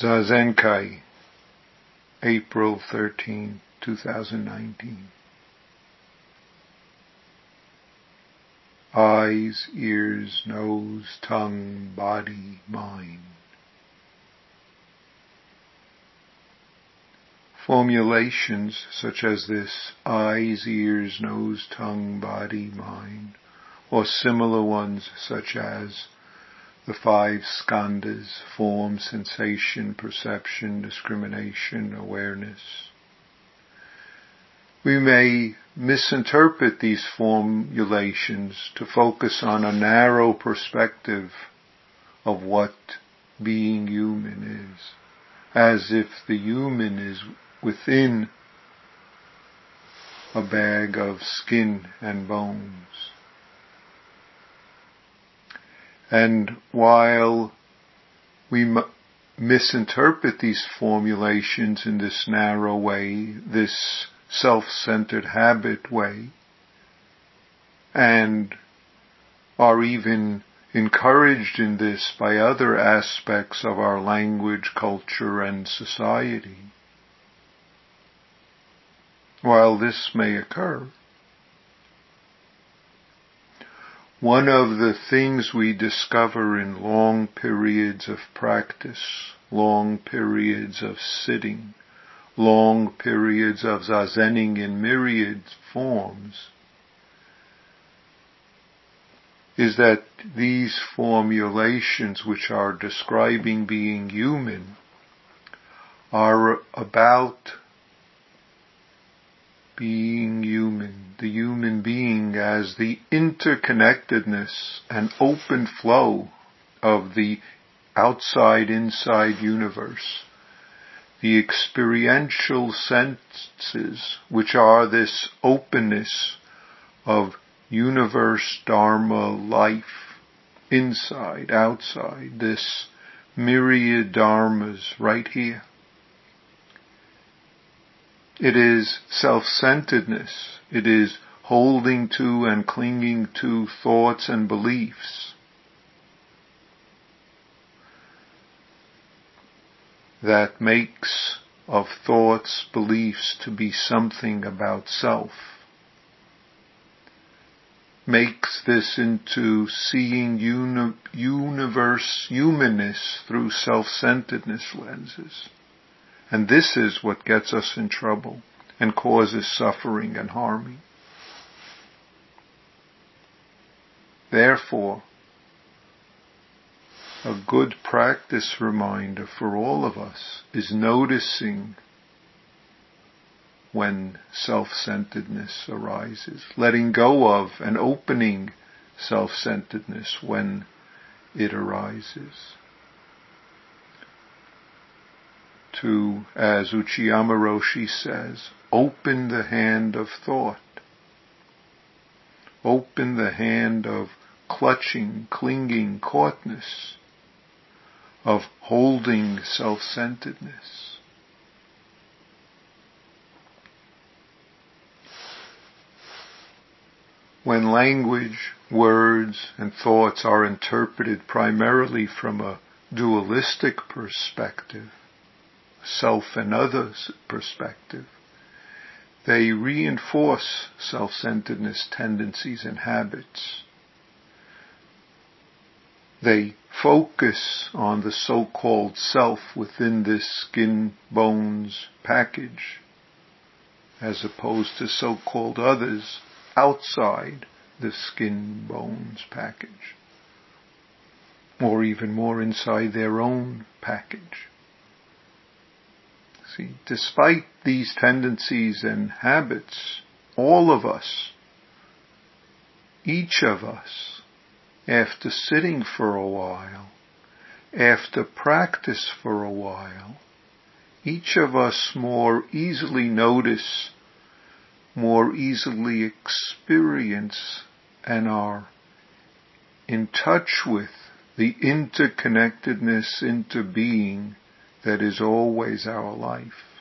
Zazenkai, April 13, 2019. Eyes, ears, nose, tongue, body, mind. Formulations such as this, eyes, ears, nose, tongue, body, mind, or similar ones such as the five skandhas, form, sensation, perception, discrimination, awareness. We may misinterpret these formulations to focus on a narrow perspective of what being human is, as if the human is within a bag of skin and bones. And while we m- misinterpret these formulations in this narrow way, this self-centered habit way, and are even encouraged in this by other aspects of our language, culture, and society. While this may occur, one of the things we discover in long periods of practice, long periods of sitting, long periods of zazening in myriad forms, is that these formulations which are describing being human are about being human, the human being as the interconnectedness and open flow of the outside-inside universe. The experiential senses, which are this openness of universe, dharma, life, inside, outside, this myriad dharmas right here. It is self-centeredness. It is holding to and clinging to thoughts and beliefs. That makes of thoughts, beliefs to be something about self. Makes this into seeing uni- universe humanness through self-centeredness lenses. And this is what gets us in trouble and causes suffering and harming. Therefore, a good practice reminder for all of us is noticing when self-centeredness arises, letting go of and opening self-centeredness when it arises. To, as Uchiyama Roshi says, open the hand of thought. Open the hand of clutching, clinging, caughtness, of holding self-centeredness. When language, words, and thoughts are interpreted primarily from a dualistic perspective, self and others perspective, they reinforce self-centeredness tendencies and habits. They focus on the so-called self within this skin bones package as opposed to so-called others outside the skin bones package or even more inside their own package. See, despite these tendencies and habits, all of us, each of us, after sitting for a while, after practice for a while, each of us more easily notice, more easily experience, and are in touch with the interconnectedness into being that is always our life.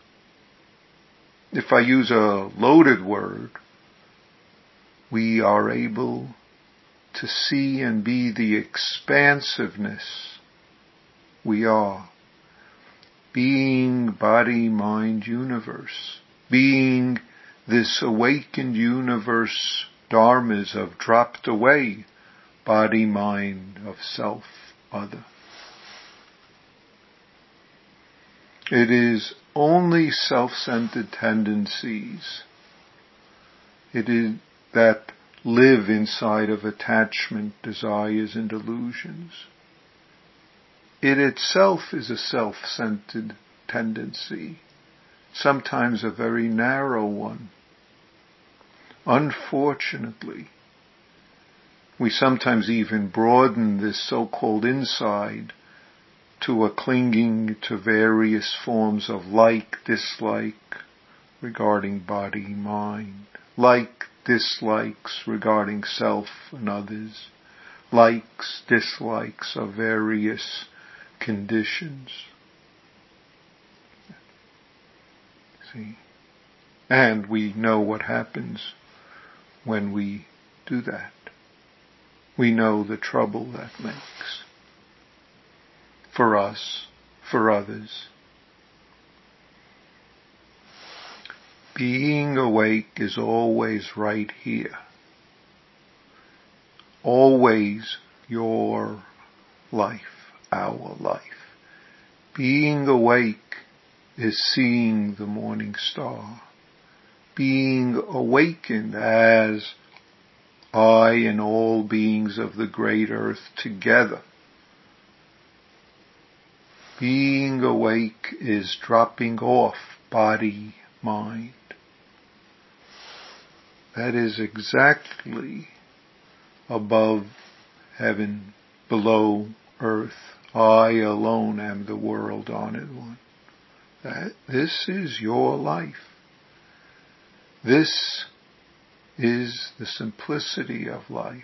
If I use a loaded word, we are able to see and be the expansiveness we are. being body-mind universe, being this awakened universe dharmas of dropped away body-mind of self, other. It is only self-centered tendencies it is that live inside of attachment, desires, and delusions. It itself is a self-centered tendency, sometimes a very narrow one. Unfortunately, we sometimes even broaden this so-called inside to a clinging to various forms of like, dislike regarding body, mind, like, dislikes regarding self and others, likes, dislikes of various conditions. See? And we know what happens when we do that. We know the trouble that makes for us, for others. Being awake is always right here. Always your life, our life. Being awake is seeing the morning star. Being awakened as I and all beings of the great earth together being awake is dropping off body, mind. That is exactly above heaven, below earth. I alone am the world honored one. That, this is your life. This is the simplicity of life.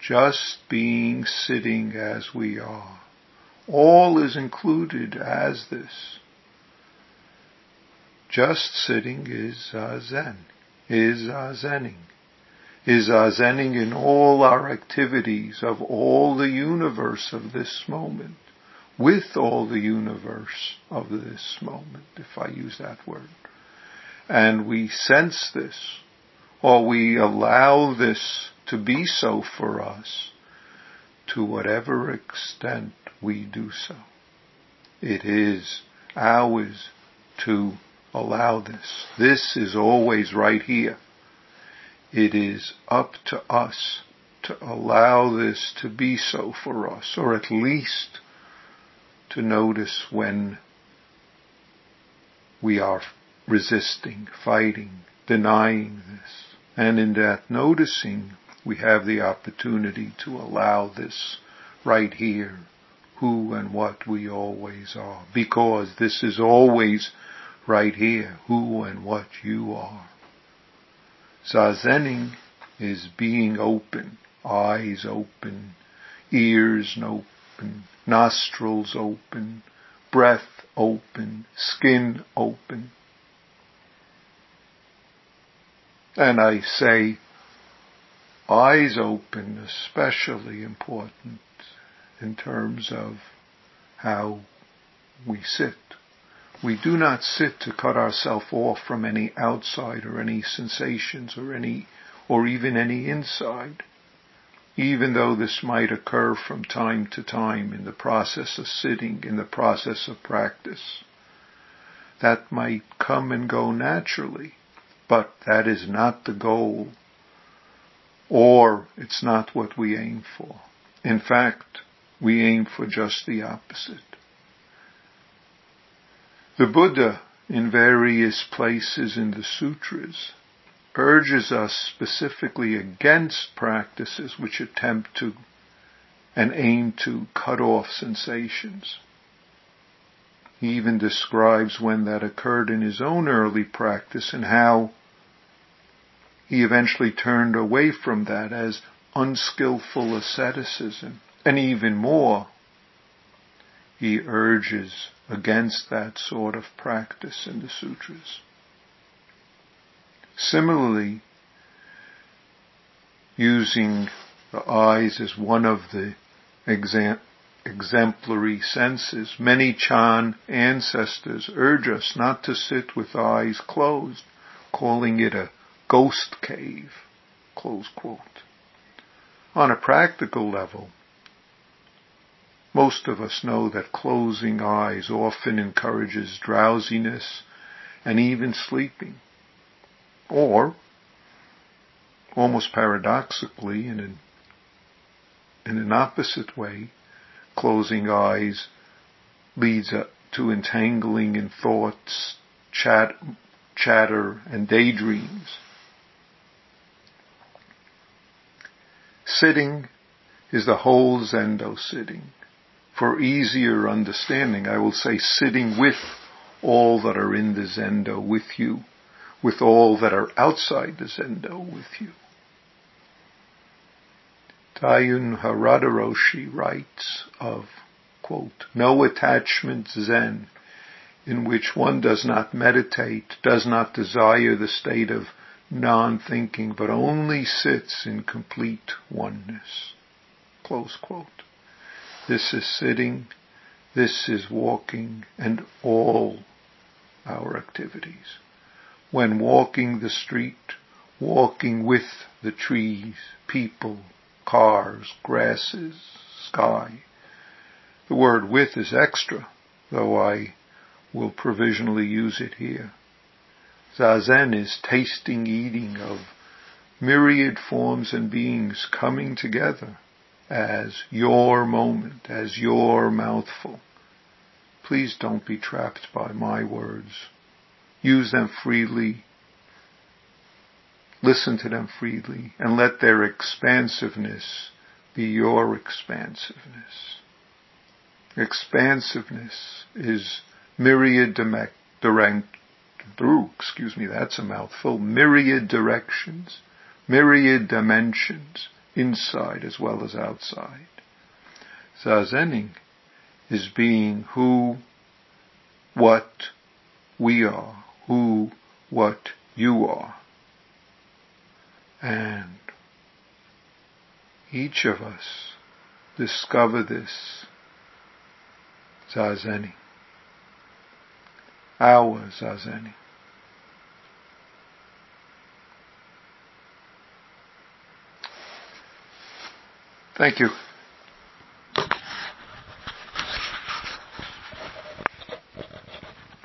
Just being sitting as we are. All is included as this. Just sitting is uh, Zen, is uh, Zening, is uh, Zening in all our activities of all the universe of this moment, with all the universe of this moment, if I use that word. And we sense this, or we allow this to be so for us, to whatever extent we do so. It is ours to allow this. This is always right here. It is up to us to allow this to be so for us, or at least to notice when we are resisting, fighting, denying this. And in that noticing, we have the opportunity to allow this right here who and what we always are. Because this is always right here, who and what you are. Zazening is being open, eyes open, ears open, nostrils open, breath open, skin open. And I say, eyes open especially important in terms of how we sit. We do not sit to cut ourselves off from any outside or any sensations or any, or even any inside. Even though this might occur from time to time in the process of sitting, in the process of practice. That might come and go naturally, but that is not the goal, or it's not what we aim for. In fact, we aim for just the opposite. The Buddha, in various places in the sutras, urges us specifically against practices which attempt to and aim to cut off sensations. He even describes when that occurred in his own early practice and how he eventually turned away from that as unskillful asceticism and even more, he urges against that sort of practice in the sutras. Similarly, using the eyes as one of the exam- exemplary senses. Many Chan ancestors urge us not to sit with eyes closed, calling it a ghost cave. Close quote. On a practical level, most of us know that closing eyes often encourages drowsiness and even sleeping. Or, almost paradoxically, in an, in an opposite way, closing eyes leads to entangling in thoughts, chat, chatter, and daydreams. Sitting is the whole Zendo sitting for easier understanding, I will say sitting with all that are in the Zendo with you, with all that are outside the Zendo with you. Daiun Harada writes of, quote, no attachment Zen in which one does not meditate, does not desire the state of non-thinking, but only sits in complete oneness. Close quote. This is sitting, this is walking, and all our activities. When walking the street, walking with the trees, people, cars, grasses, sky. The word with is extra, though I will provisionally use it here. Zazen is tasting eating of myriad forms and beings coming together as your moment, as your mouthful. Please don't be trapped by my words. Use them freely. Listen to them freely and let their expansiveness be your expansiveness. Expansiveness is myriad through, excuse me, that's a mouthful, myriad directions, myriad dimensions, inside as well as outside. Zazening is being who, what we are, who, what you are. And each of us discover this Zazening. Our Zazening. Thank you.